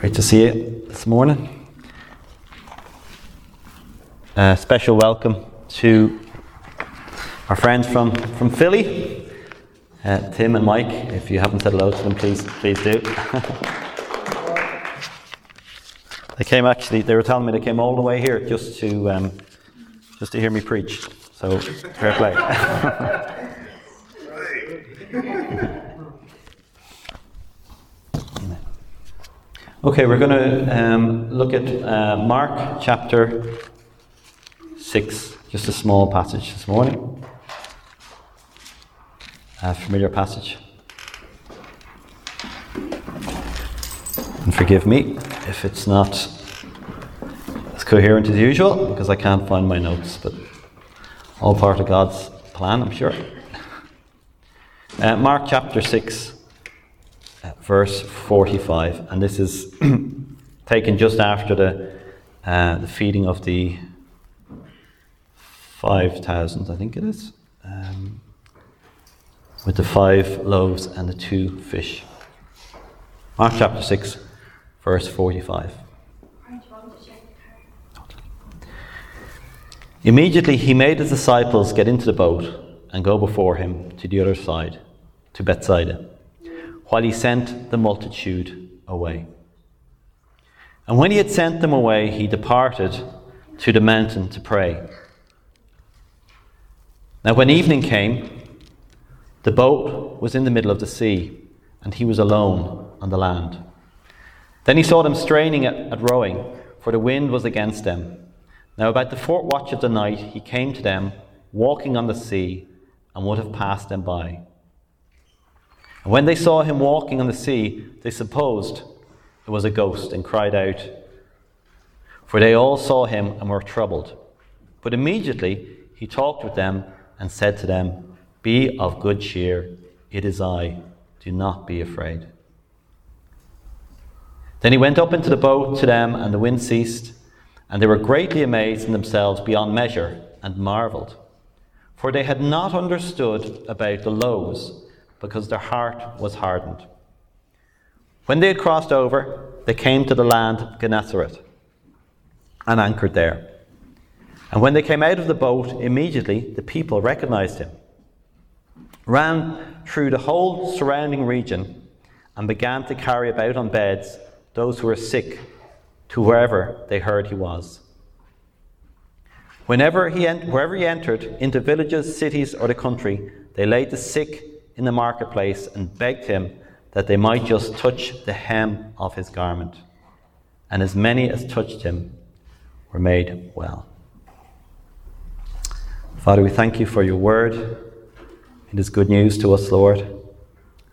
Great to see you this morning. A special welcome to our friends from, from Philly, uh, Tim and Mike. If you haven't said hello to them, please please do. they came actually. They were telling me they came all the way here just to um, just to hear me preach. So fair play. Okay, we're going to um, look at uh, Mark chapter 6, just a small passage this morning. A familiar passage. And forgive me if it's not as coherent as usual, because I can't find my notes, but all part of God's plan, I'm sure. Uh, Mark chapter 6 verse 45, and this is taken just after the, uh, the feeding of the 5,000, I think it is, um, with the five loaves and the two fish. Mark chapter 6, verse 45. Immediately he made his disciples get into the boat and go before him to the other side, to Bethsaida while he sent the multitude away. And when he had sent them away, he departed to the mountain to pray. Now, when evening came, the boat was in the middle of the sea, and he was alone on the land. Then he saw them straining at, at rowing, for the wind was against them. Now, about the fourth watch of the night, he came to them, walking on the sea, and would have passed them by. When they saw him walking on the sea, they supposed it was a ghost and cried out, for they all saw him and were troubled. But immediately he talked with them and said to them, Be of good cheer, it is I, do not be afraid. Then he went up into the boat to them, and the wind ceased, and they were greatly amazed in themselves beyond measure, and marveled. For they had not understood about the loaves because their heart was hardened. When they had crossed over, they came to the land of Gennesaret and anchored there. And when they came out of the boat, immediately the people recognized him, ran through the whole surrounding region, and began to carry about on beds those who were sick to wherever they heard he was. Whenever he wherever he entered, into villages, cities, or the country, they laid the sick in the marketplace and begged him that they might just touch the hem of his garment. And as many as touched him were made well. Father, we thank you for your word. It is good news to us, Lord.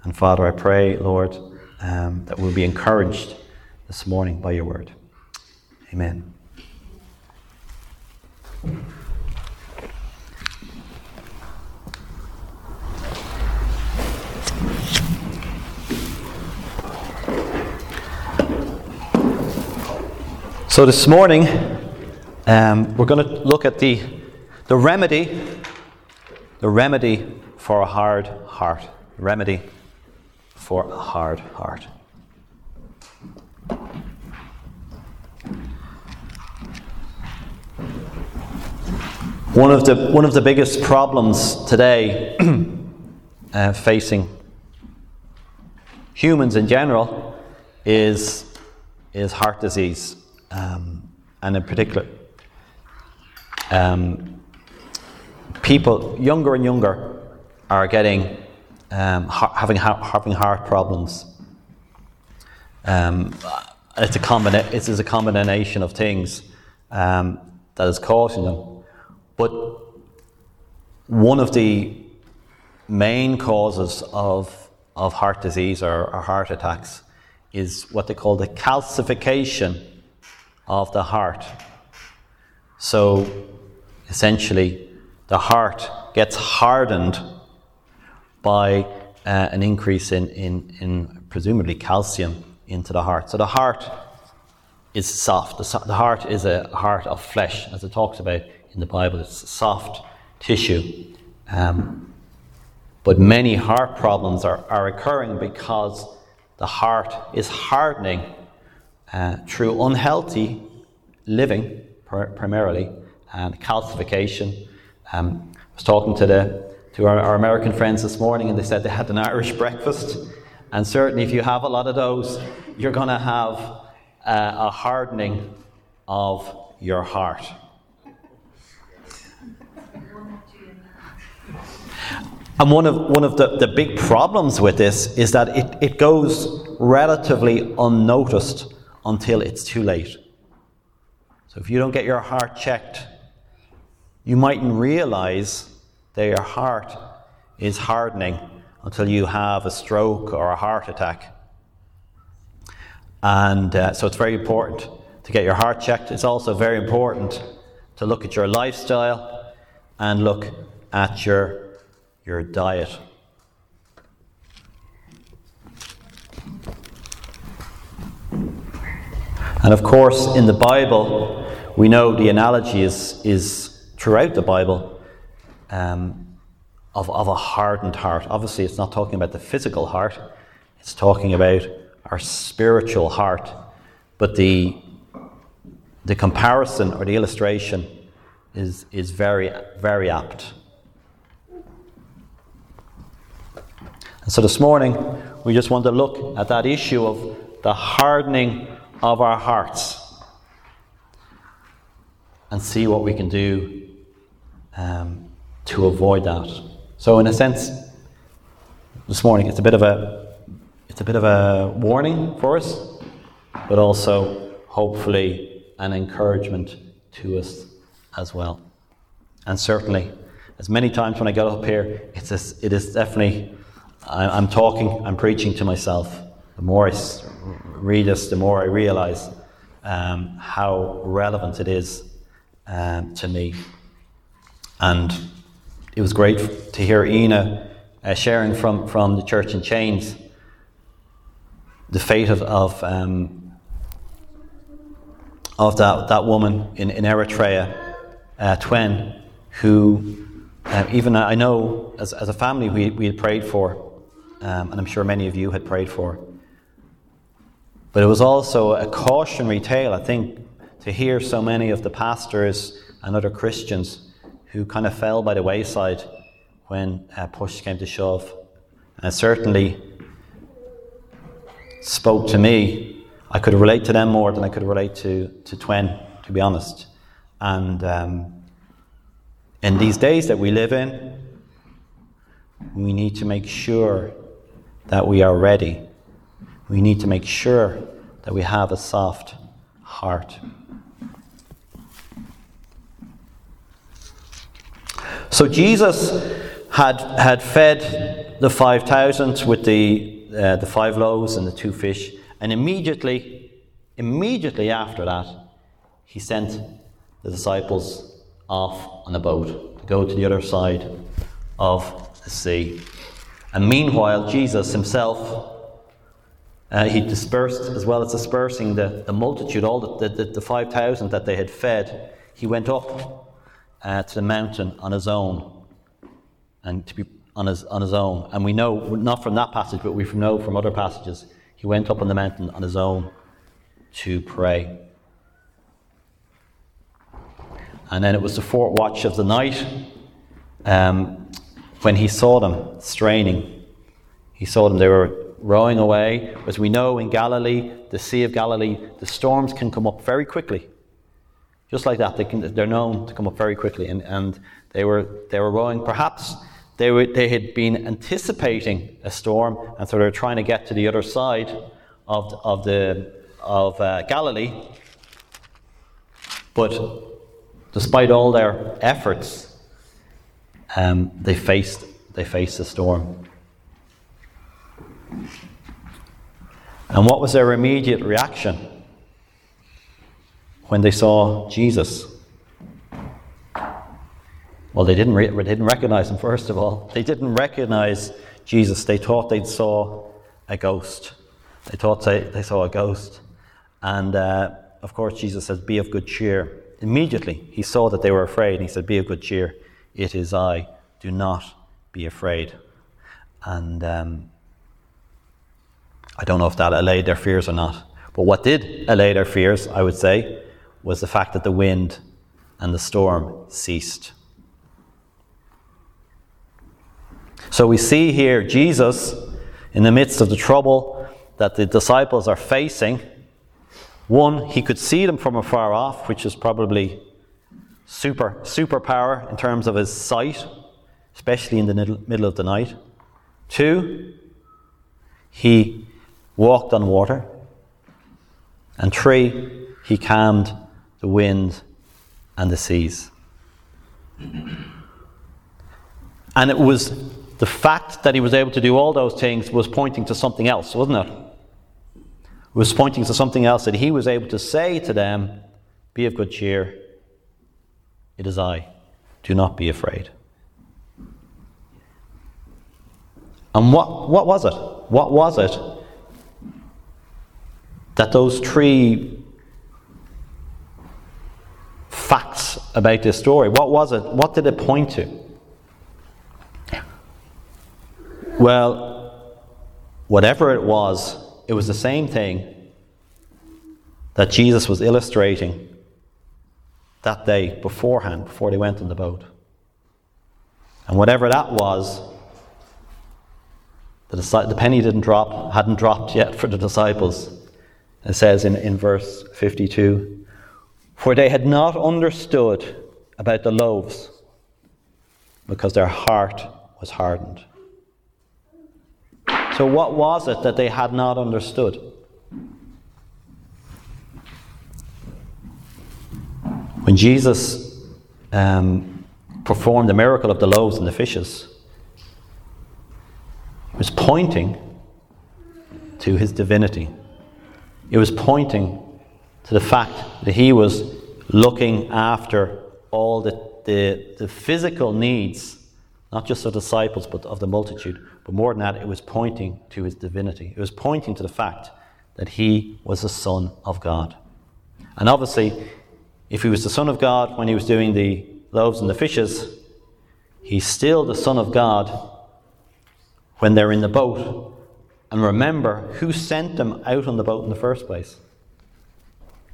And Father, I pray, Lord, um, that we'll be encouraged this morning by your word. Amen. So this morning, um, we're going to look at the, the remedy, the remedy for a hard heart. Remedy for a hard heart. One of the, one of the biggest problems today uh, facing humans in general is, is heart disease um, and in particular, um, people younger and younger are getting um, ha- having ha- having heart problems. Um, it's a combina- It is a combination of things um, that is causing them, but one of the main causes of of heart disease or, or heart attacks is what they call the calcification of the heart. So essentially, the heart gets hardened by uh, an increase in, in, in presumably calcium into the heart. So the heart is soft. The, the heart is a heart of flesh, as it talks about in the Bible. It's soft tissue. Um, but many heart problems are, are occurring because the heart is hardening uh, through unhealthy living, pr- primarily, and calcification. Um, I was talking to, the, to our, our American friends this morning, and they said they had an Irish breakfast. And certainly, if you have a lot of those, you're going to have uh, a hardening of your heart. And one of, one of the, the big problems with this is that it, it goes relatively unnoticed until it's too late. So if you don't get your heart checked, you mightn't realize that your heart is hardening until you have a stroke or a heart attack. And uh, so it's very important to get your heart checked. It's also very important to look at your lifestyle and look at your, your diet. And of course, in the Bible, we know the analogy is, is throughout the Bible um, of, of a hardened heart. Obviously, it's not talking about the physical heart, it's talking about our spiritual heart. But the, the comparison or the illustration is, is very, very apt. And so this morning, we just want to look at that issue of the hardening of our hearts and see what we can do um, to avoid that. So, in a sense, this morning it's a bit of a it's a bit of a warning for us, but also hopefully an encouragement to us as well. And certainly, as many times when I get up here, it's a, it is definitely I'm talking, I'm preaching to myself. The more I read this, the more I realize um, how relevant it is um, to me. And it was great to hear Ina uh, sharing from, from the Church in Chains the fate of, of, um, of that, that woman in, in Eritrea, uh, Twen, who uh, even I know as, as a family we, we had prayed for, um, and I'm sure many of you had prayed for. But it was also a cautionary tale, I think, to hear so many of the pastors and other Christians who kind of fell by the wayside when uh, push came to shove. And certainly spoke to me. I could relate to them more than I could relate to, to Twen, to be honest. And um, in these days that we live in, we need to make sure that we are ready we need to make sure that we have a soft heart. So Jesus had, had fed the 5,000 with the, uh, the five loaves and the two fish, and immediately, immediately after that, he sent the disciples off on a boat to go to the other side of the sea. And meanwhile, Jesus himself uh, he dispersed, as well as dispersing the, the multitude, all the, the, the 5,000 that they had fed, he went up uh, to the mountain on his own and to be on his, on his own. And we know, not from that passage, but we know from other passages, he went up on the mountain on his own to pray. And then it was the fourth watch of the night um, when he saw them straining. He saw them, they were rowing away. As we know in Galilee, the Sea of Galilee, the storms can come up very quickly. Just like that, they can, they're known to come up very quickly. And, and they, were, they were rowing. Perhaps they, were, they had been anticipating a storm, and so they were trying to get to the other side of, of, the, of uh, Galilee. But despite all their efforts, um, they, faced, they faced the storm. And what was their immediate reaction when they saw Jesus? Well, they didn't, re- they didn't recognize him, first of all. They didn't recognize Jesus. They thought they saw a ghost. They thought they, they saw a ghost. And uh, of course, Jesus says, Be of good cheer. Immediately, he saw that they were afraid. And he said, Be of good cheer. It is I. Do not be afraid. And um, I don't know if that allayed their fears or not. But what did allay their fears, I would say, was the fact that the wind and the storm ceased. So we see here Jesus in the midst of the trouble that the disciples are facing. One, he could see them from afar off, which is probably super superpower in terms of his sight, especially in the middle of the night. Two, he walked on water. And three, he calmed the wind and the seas. And it was the fact that he was able to do all those things was pointing to something else, wasn't it? It was pointing to something else that he was able to say to them, Be of good cheer. It is I. Do not be afraid. And what, what was it? What was it that those three facts about this story, what was it? What did it point to? Well, whatever it was, it was the same thing that Jesus was illustrating that day beforehand, before they went on the boat. And whatever that was, the, the penny didn't drop, hadn't dropped yet for the disciples. It says in, in verse 52 For they had not understood about the loaves because their heart was hardened. So, what was it that they had not understood? When Jesus um, performed the miracle of the loaves and the fishes, he was pointing to his divinity. It was pointing to the fact that he was looking after all the, the, the physical needs, not just of disciples, but of the multitude. But more than that, it was pointing to his divinity. It was pointing to the fact that he was the Son of God. And obviously, if he was the Son of God when he was doing the loaves and the fishes, he's still the Son of God when they're in the boat. And remember who sent them out on the boat in the first place.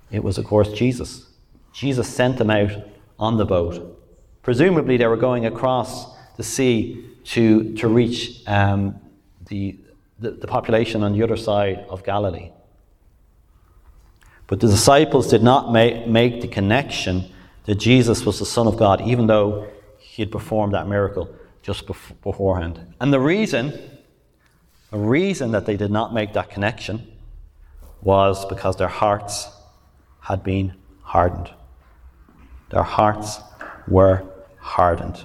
It was, of course, Jesus. Jesus sent them out on the boat. Presumably, they were going across the sea to, to reach um, the, the, the population on the other side of Galilee. But the disciples did not make, make the connection that Jesus was the Son of God, even though he had performed that miracle just beforehand. And the reason, the reason that they did not make that connection was because their hearts had been hardened. Their hearts were hardened.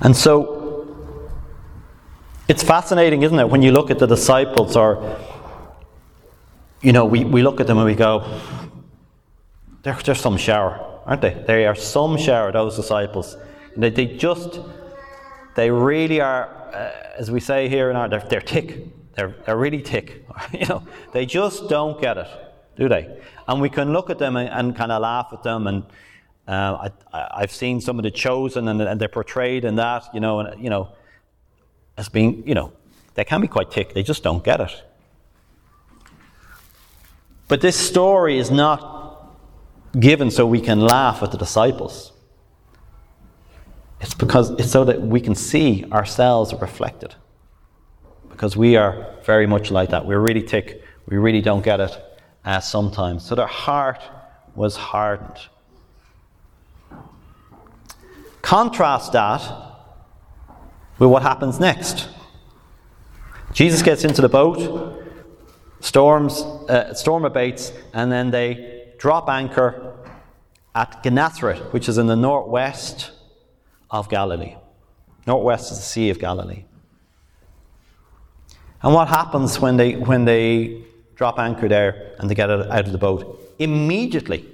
And so it's fascinating, isn't it, when you look at the disciples or you know, we, we look at them and we go, they're, they're some shower, aren't they? They are some shower, those disciples. And they, they just, they really are, uh, as we say here in our, they're, they're tick. They're, they're really tick. you know, they just don't get it, do they? And we can look at them and, and kind of laugh at them and uh, I, have seen some of the chosen and, and, they're portrayed in that, you know, and, you know, as being, you know, they can be quite thick. They just don't get it. But this story is not given so we can laugh at the disciples. It's because it's so that we can see ourselves reflected. Because we are very much like that. We're really thick. We really don't get it uh, sometimes. So their heart was hardened. Contrast that with what happens next. Jesus gets into the boat, storms, uh, storm abates, and then they drop anchor at Gennesaret, which is in the northwest of Galilee. Northwest is the Sea of Galilee. And what happens when they, when they drop anchor there and they get out of the boat? Immediately,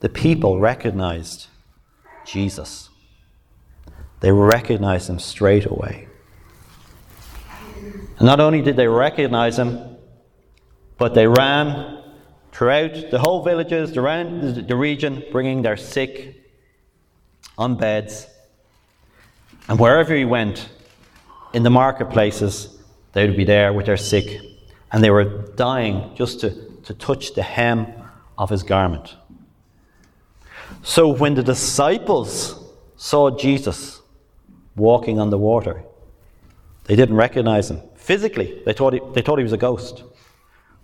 the people recognized Jesus. They recognized him straight away. And not only did they recognize him, but they ran throughout the whole villages, the region, bringing their sick on beds. And wherever he went, in the marketplaces, They would be there with their sick, and they were dying just to, to touch the hem of his garment. So when the disciples saw Jesus walking on the water, they didn't recognize him. Physically, they thought he, they thought he was a ghost.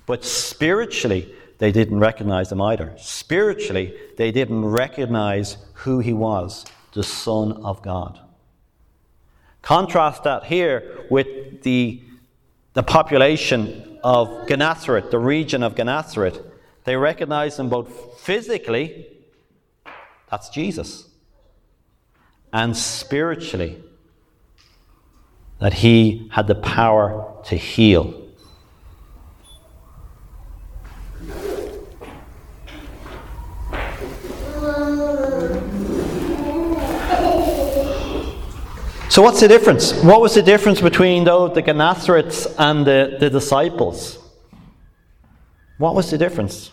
But spiritually, they didn't recognize him either. Spiritually, they didn't recognize who he was the Son of God. Contrast that here with the, the population of Gennesaret, the region of Gennesaret. They recognize him both physically, that's Jesus, and spiritually, that he had the power to heal. So, what's the difference? What was the difference between those, the Gennesarets and the, the disciples? What was the difference?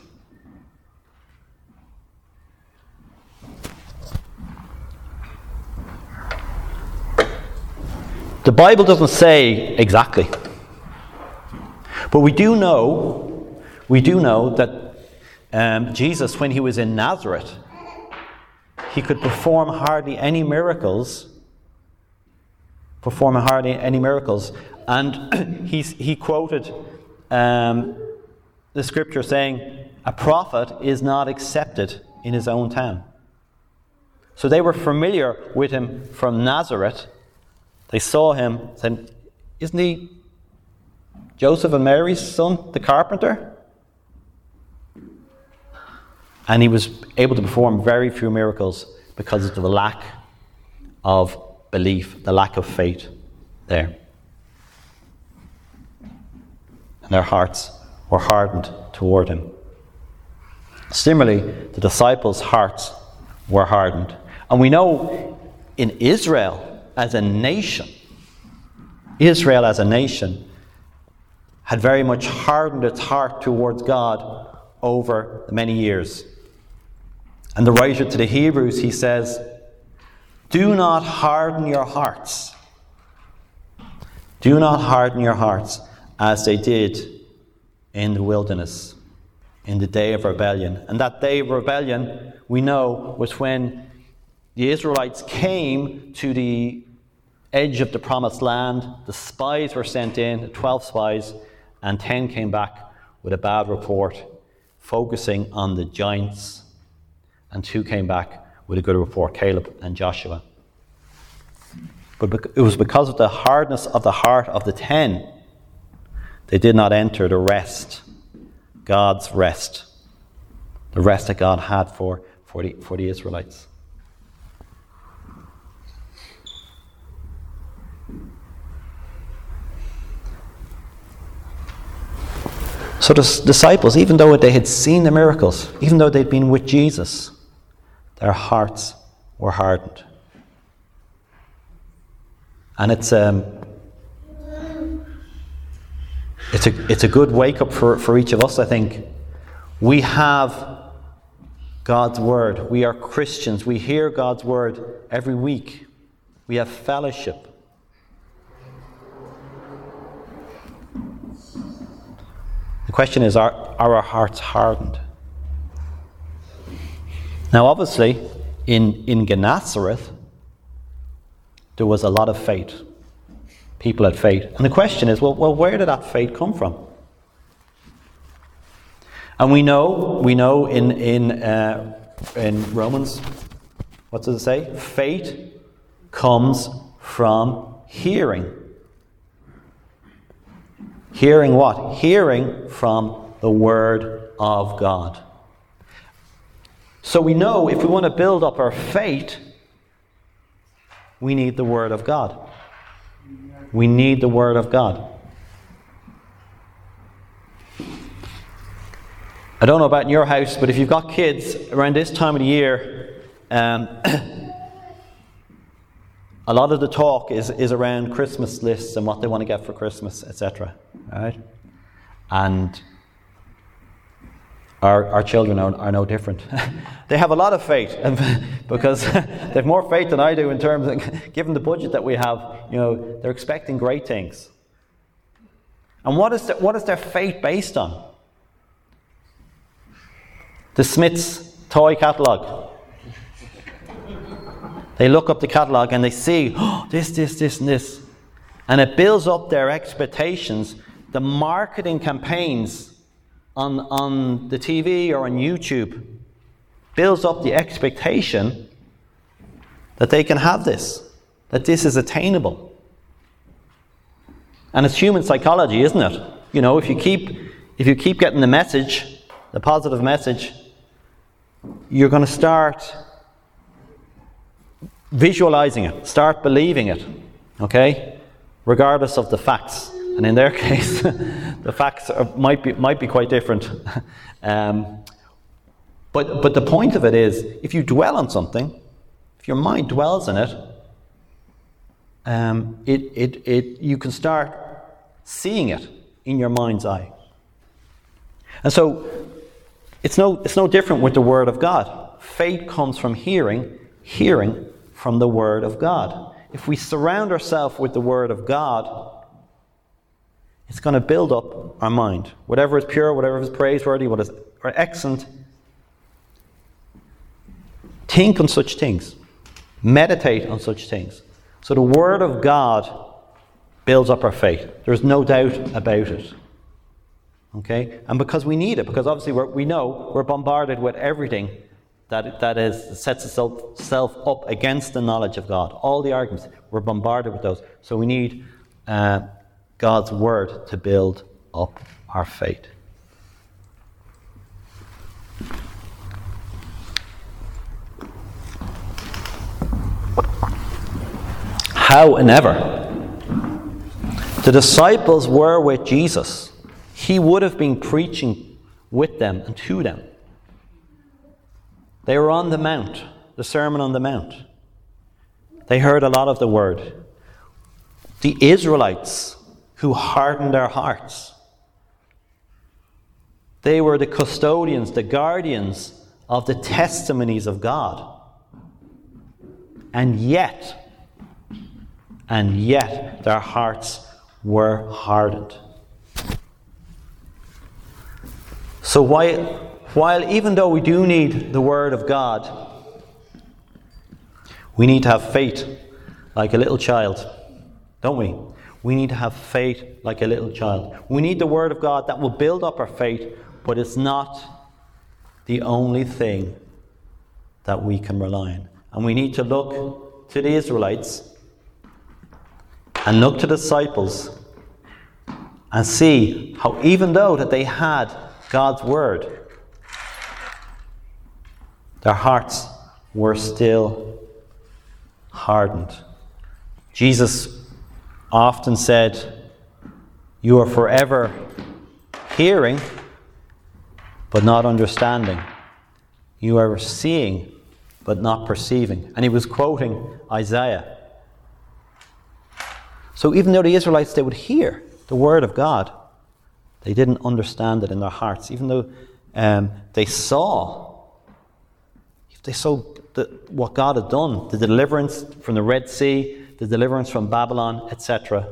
The Bible doesn't say exactly. But we do know, we do know that um, Jesus, when he was in Nazareth, he could perform hardly any miracles, perform hardly any miracles. And he's, he quoted um, the scripture saying, A prophet is not accepted in his own town. So they were familiar with him from Nazareth they saw him, said, Isn't he Joseph and Mary's son, the carpenter? And he was able to perform very few miracles because of the lack of belief, the lack of faith there. And their hearts were hardened toward him. Similarly, the disciples' hearts were hardened. And we know in Israel, as a nation, Israel as a nation, had very much hardened its heart towards God over many years. And the writer to the Hebrews, he says, Do not harden your hearts. Do not harden your hearts as they did in the wilderness, in the day of rebellion. And that day of rebellion, we know, was when the Israelites came to the edge of the promised land. The spies were sent in, 12 spies, and 10 came back with a bad report, focusing on the giants, and two came back with a good report Caleb and Joshua. But it was because of the hardness of the heart of the 10, they did not enter the rest, God's rest, the rest that God had for, for, the, for the Israelites. So the disciples, even though they had seen the miracles, even though they'd been with Jesus, their hearts were hardened. And it's, um, it's, a, it's a good wake up for, for each of us, I think. We have God's Word. We are Christians. We hear God's Word every week. We have fellowship. The question is are, are our hearts hardened? Now, obviously, in, in Gennesareth, there was a lot of faith. People had faith. And the question is well, well where did that faith come from? And we know, we know in, in, uh, in Romans, what does it say? Faith comes from hearing. Hearing what? Hearing from the Word of God. So we know if we want to build up our faith, we need the Word of God. We need the Word of God. I don't know about in your house, but if you've got kids around this time of the year, um, a lot of the talk is, is around Christmas lists and what they want to get for Christmas, etc. Right? And our, our children are, are no different. they have a lot of faith because they have more faith than I do in terms of, given the budget that we have, you know, they're expecting great things. And what is, the, what is their faith based on? The Smyths toy catalogue. They look up the catalogue and they see oh, this, this, this, and this. And it builds up their expectations. The marketing campaigns on, on the TV or on YouTube builds up the expectation that they can have this, that this is attainable. And it's human psychology, isn't it? You know, if you keep if you keep getting the message, the positive message, you're going to start visualizing it, start believing it. Okay? Regardless of the facts. And in their case, the facts are, might, be, might be quite different. um, but, but the point of it is if you dwell on something, if your mind dwells in it, um, it, it, it, you can start seeing it in your mind's eye. And so it's no, it's no different with the Word of God. Faith comes from hearing, hearing from the Word of God. If we surround ourselves with the Word of God, it's going to build up our mind. Whatever is pure, whatever is praiseworthy, what is excellent, think on such things. Meditate on such things. So the Word of God builds up our faith. There's no doubt about it. Okay? And because we need it, because obviously we know we're bombarded with everything that, that is, sets itself self up against the knowledge of God. All the arguments, we're bombarded with those. So we need uh, God's word to build up our faith. How and ever the disciples were with Jesus, he would have been preaching with them and to them. They were on the Mount, the Sermon on the Mount. They heard a lot of the word. The Israelites who hardened their hearts. They were the custodians, the guardians of the testimonies of God. And yet, and yet their hearts were hardened. So, while, while even though we do need the Word of God, we need to have faith like a little child, don't we? We need to have faith like a little child. We need the Word of God that will build up our faith, but it's not the only thing that we can rely on. And we need to look to the Israelites and look to the disciples and see how even though that they had God's word, their hearts were still hardened. Jesus often said, You are forever hearing, but not understanding. You are seeing, but not perceiving. And he was quoting Isaiah. So even though the Israelites, they would hear the Word of God, they didn't understand it in their hearts. Even though um, they saw, if they saw the, what God had done, the deliverance from the Red Sea, the deliverance from Babylon, etc.,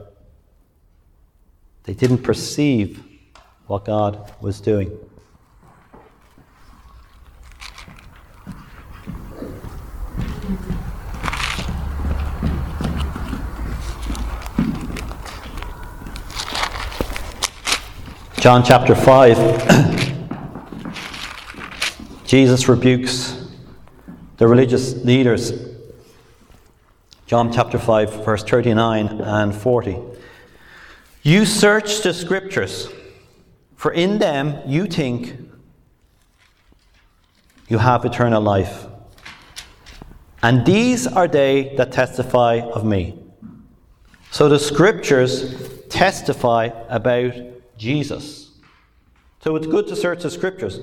they didn't perceive what God was doing. John chapter 5, Jesus rebukes the religious leaders. John chapter 5, verse 39 and 40. You search the scriptures, for in them you think you have eternal life. And these are they that testify of me. So the scriptures testify about Jesus. So it's good to search the scriptures.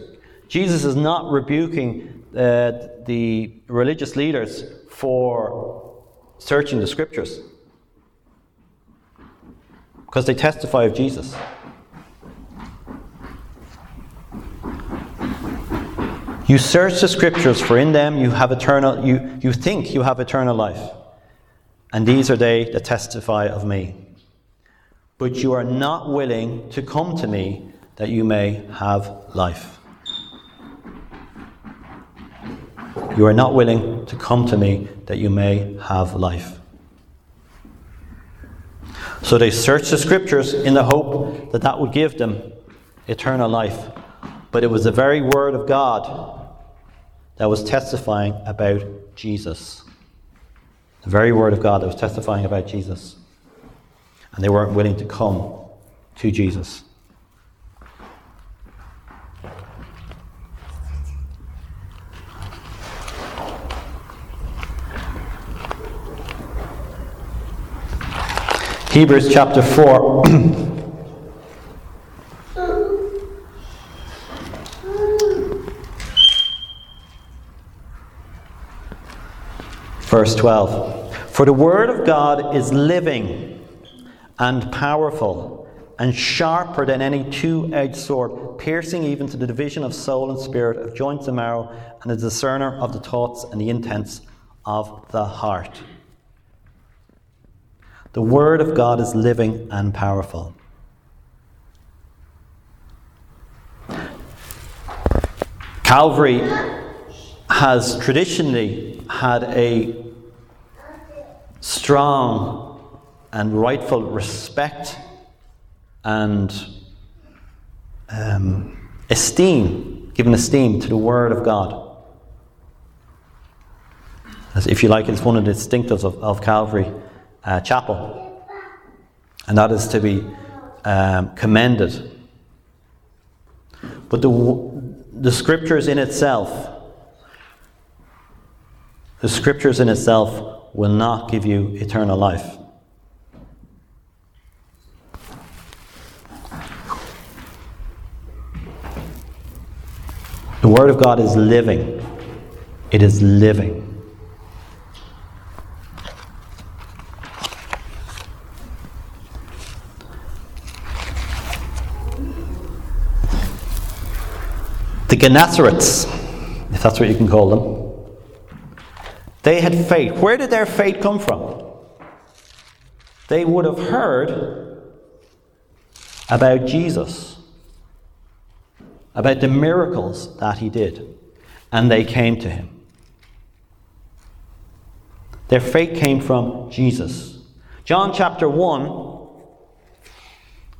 Jesus is not rebuking uh, the religious leaders for searching the scriptures because they testify of Jesus. You search the scriptures, for in them you have eternal you, you think you have eternal life. And these are they that testify of me. but you are not willing to come to me that you may have life. You are not willing to come to me that you may have life. So they searched the scriptures in the hope that that would give them eternal life. But it was the very word of God that was testifying about Jesus. The very word of God that was testifying about Jesus. And they weren't willing to come to Jesus. Hebrews chapter 4. Verse 12 For the word of God is living and powerful and sharper than any two edged sword, piercing even to the division of soul and spirit, of joints and marrow, and a discerner of the thoughts and the intents of the heart. The Word of God is living and powerful. Calvary has traditionally had a strong and rightful respect and um, esteem, given esteem to the Word of God. As if you like, it's one of the distinctives of, of Calvary uh, chapel, and that is to be um, commended. But the, the scriptures in itself, the scriptures in itself will not give you eternal life. The Word of God is living. It is living. The Gennesarets, if that's what you can call them, they had faith. Where did their faith come from? They would have heard about Jesus, about the miracles that he did, and they came to him. Their faith came from Jesus. John chapter 1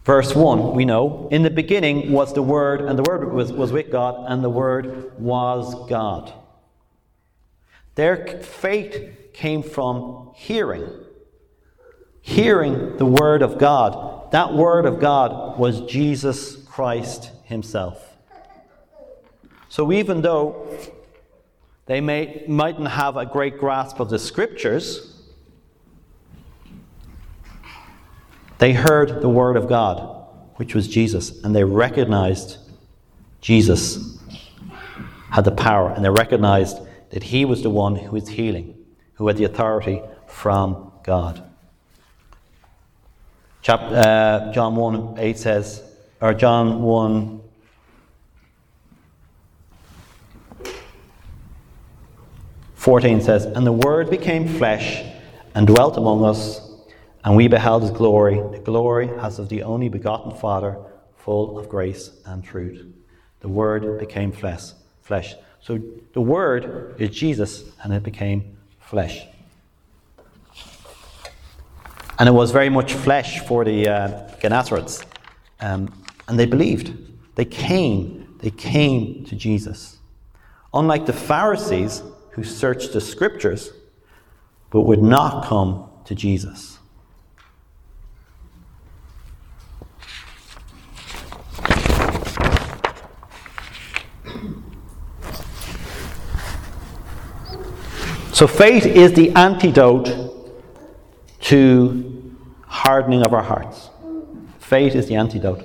Verse 1, we know, in the beginning was the Word, and the Word was, was with God, and the Word was God. Their faith came from hearing. Hearing the Word of God. That Word of God was Jesus Christ Himself. So even though they may, mightn't have a great grasp of the Scriptures, They heard the word of God, which was Jesus, and they recognized Jesus had the power, and they recognized that he was the one who was healing, who had the authority from God. Chap, uh, John 1 8 says, or John 1 14 says, And the Word became flesh and dwelt among us and we beheld his glory, the glory as of the only begotten Father, full of grace and truth. The Word became flesh. Flesh. So the Word is Jesus, and it became flesh. And it was very much flesh for the uh, Gennesarets. Um, and they believed. They came. They came to Jesus. Unlike the Pharisees who searched the scriptures but would not come to Jesus. So faith is the antidote to hardening of our hearts. Faith is the antidote.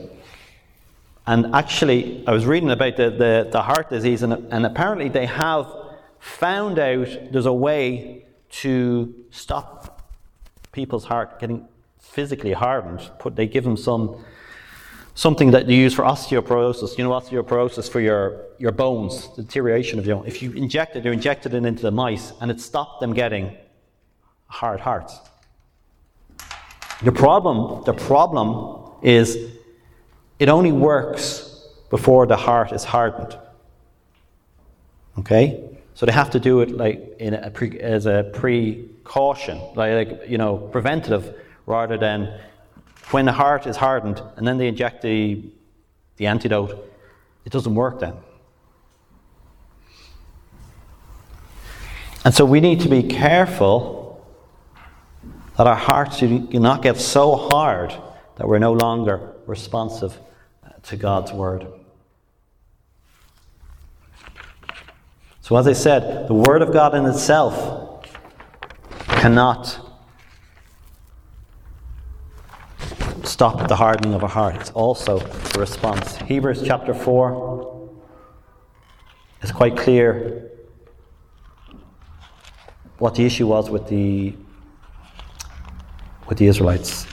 And actually, I was reading about the, the, the heart disease, and, and apparently they have found out there's a way to stop people's heart getting physically hardened. Put, they give them some something that you use for osteoporosis. You know, osteoporosis for your, your bones, deterioration of your. If you inject it, you injected it into the mice, and it stopped them getting hard hearts. The problem, the problem is it only works before the heart is hardened. Okay? So they have to do it like in a pre, as a precaution, like, like you know, preventative, rather than when the heart is hardened and then they inject the the antidote. It doesn't work then. And so we need to be careful that our hearts do not get so hard that we're no longer responsive uh, to God's word. So, as I said, the Word of God in itself cannot stop the hardening of heart. It's also a response. Hebrews chapter 4 is quite clear what the issue was with the with the Israelites.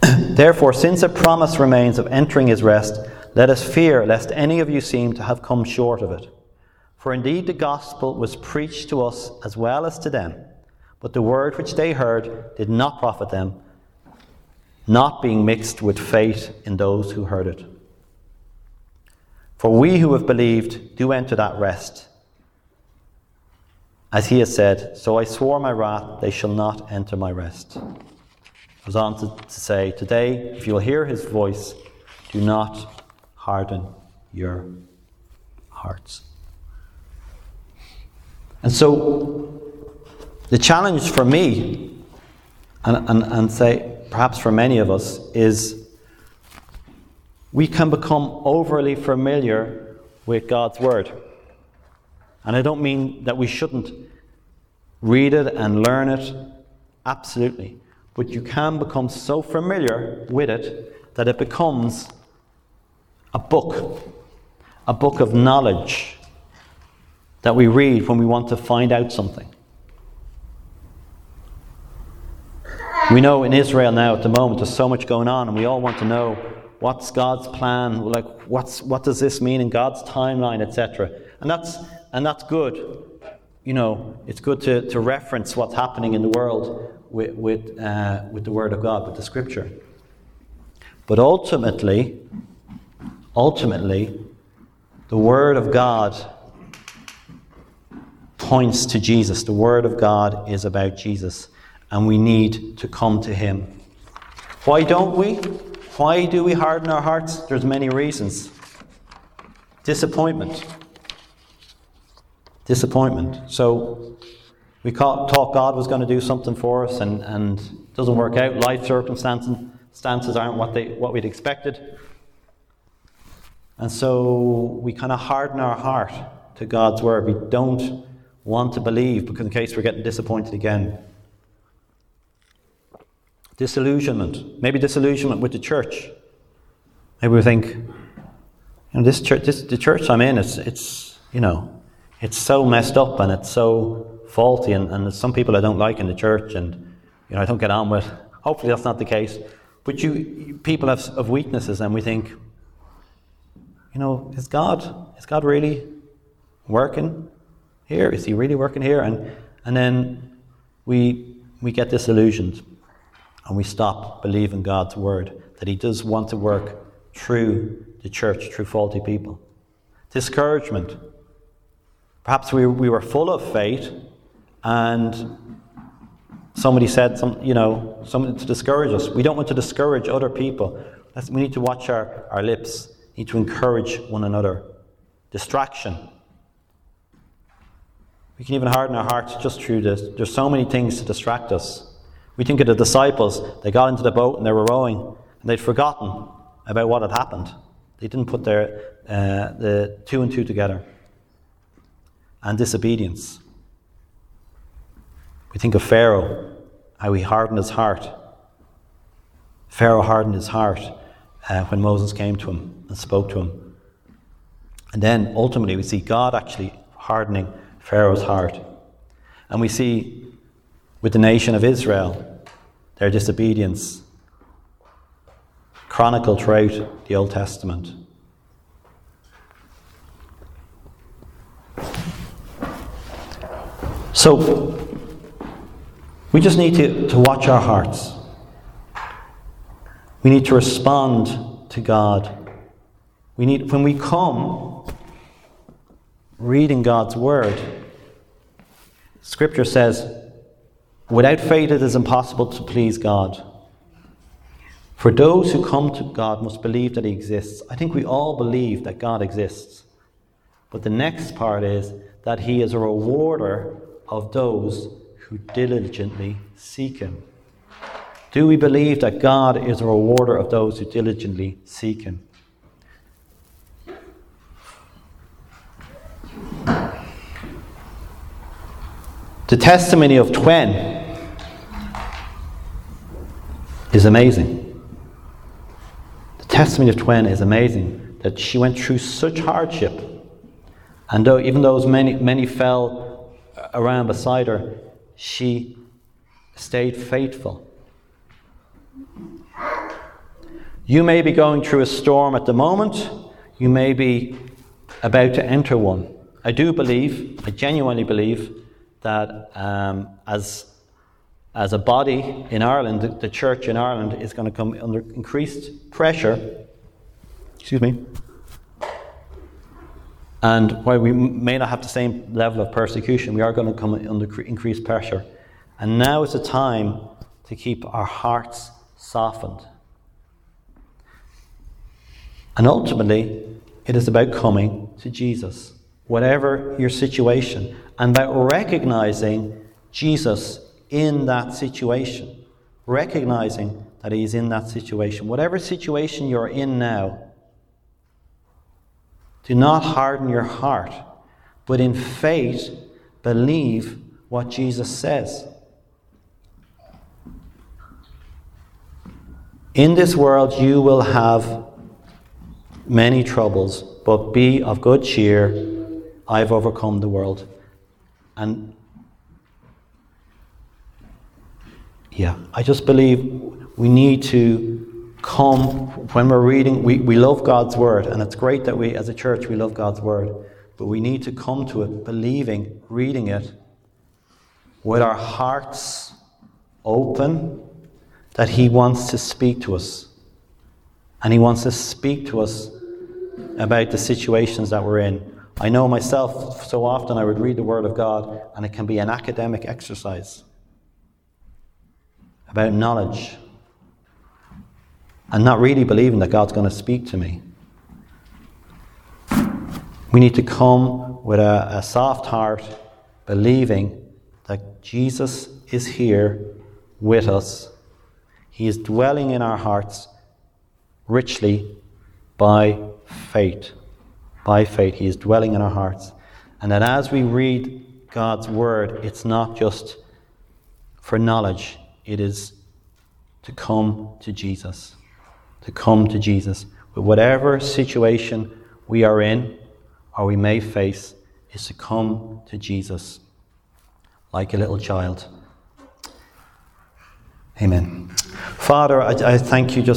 Therefore, since a promise remains of entering his rest, let us fear lest any of you seem to have come short of it. For indeed the gospel was preached to us as well as to them, but the word which they heard did not profit them, not being mixed with faith in those who heard it. For we who have believed do enter that rest. As he has said, So I swore my wrath, they shall not enter my rest goes on to, to say, Today, if you'll hear his voice, do not harden your hearts. And so, the challenge for me, and, and, and say perhaps for many of us, is we can become overly familiar with God's Word. And I don't mean that we shouldn't read it and learn it, absolutely. But you can become so familiar with it that it becomes a book, a book of knowledge that we read when we want to find out something. We know in Israel now at the moment there's so much going on, and we all want to know what's God's plan, like what's what does this mean in God's timeline, etc. And that's and that's good. You know, it's good to, to reference what's happening in the world with, with, uh, with the Word of God, with the Scripture. But ultimately, ultimately, the Word of God points to Jesus. The Word of God is about Jesus, and we need to come to Him. Why don't we? Why do we harden our hearts? There's many reasons. Disappointment. Disappointment. So we thought God was going to do something for us and, and it doesn't work out. Life circumstances aren't what, they, what we'd expected. And so we kind of harden our heart to God's word. We don't want to believe because in case we're getting disappointed again. Disillusionment. Maybe disillusionment with the church. Maybe we think, you know, this church, this, the church I'm in, it's, it's, you know, it's so messed up and it's so faulty, and, and some people I don't like in the church, and you know I don't get on with. Hopefully, that's not the case. But you, you people have, have weaknesses, and we think, you know, is God is God really working here? Is He really working here? And and then we we get disillusioned, and we stop believing God's word that He does want to work through the church, through faulty people. Discouragement. Perhaps we, we were full of faith, and somebody said, some, you know, something to discourage us. We don't want to discourage other people. We need to watch our, our lips, we need to encourage one another. Distraction. We can even harden our hearts just through this. There's so many things to distract us. We think of the disciples, they got into the boat and they were rowing, and they'd forgotten about what had happened. They didn't put their uh, the two and two together. And disobedience. We think of Pharaoh, how he hardened his heart. Pharaoh hardened his heart uh, when Moses came to him and spoke to him. And then ultimately, we see God actually hardening Pharaoh's heart. And we see with the nation of Israel their disobedience chronicled throughout the Old Testament. So, we just need to, to watch our hearts. We need to respond to God. We need, when we come reading God's Word, Scripture says, without faith it is impossible to please God. For those who come to God must believe that He exists. I think we all believe that God exists. But the next part is that He is a rewarder of those who diligently seek Him. Do we believe that God is a rewarder of those who diligently seek Him? The testimony of Twen is amazing. The testimony of Twen is amazing that she went through such hardship. And though, even though many, many fell around beside her, she stayed faithful. You may be going through a storm at the moment, you may be about to enter one. I do believe, I genuinely believe, that um, as, as a body in Ireland, the, the church in Ireland is going to come under increased pressure. Excuse me. And while we may not have the same level of persecution, we are going to come under increased pressure. And now is the time to keep our hearts softened. And ultimately, it is about coming to Jesus, whatever your situation, and about recognizing Jesus in that situation. Recognizing that He is in that situation. Whatever situation you're in now, do not harden your heart, but in faith believe what Jesus says. In this world you will have many troubles, but be of good cheer. I've overcome the world. And yeah, I just believe we need to come when we're reading. We, we love God's word, and it's great that we, as a church, we love God's word. But we need to come to it believing, reading it, with our hearts open that He wants to speak to us. And He wants to speak to us about the situations that we're in. I know myself, so often I would read the Word of God, and it can be an academic exercise about knowledge and not really believing that God's going to speak to me. We need to come with a, a soft heart, believing that Jesus is here with us. He is dwelling in our hearts richly by faith by faith. He is dwelling in our hearts. And that as we read God's word, it's not just for knowledge, it is to come to Jesus. To come to Jesus. Whatever situation we are in or we may face, is to come to Jesus like a little child. Amen. Father, I, I thank you just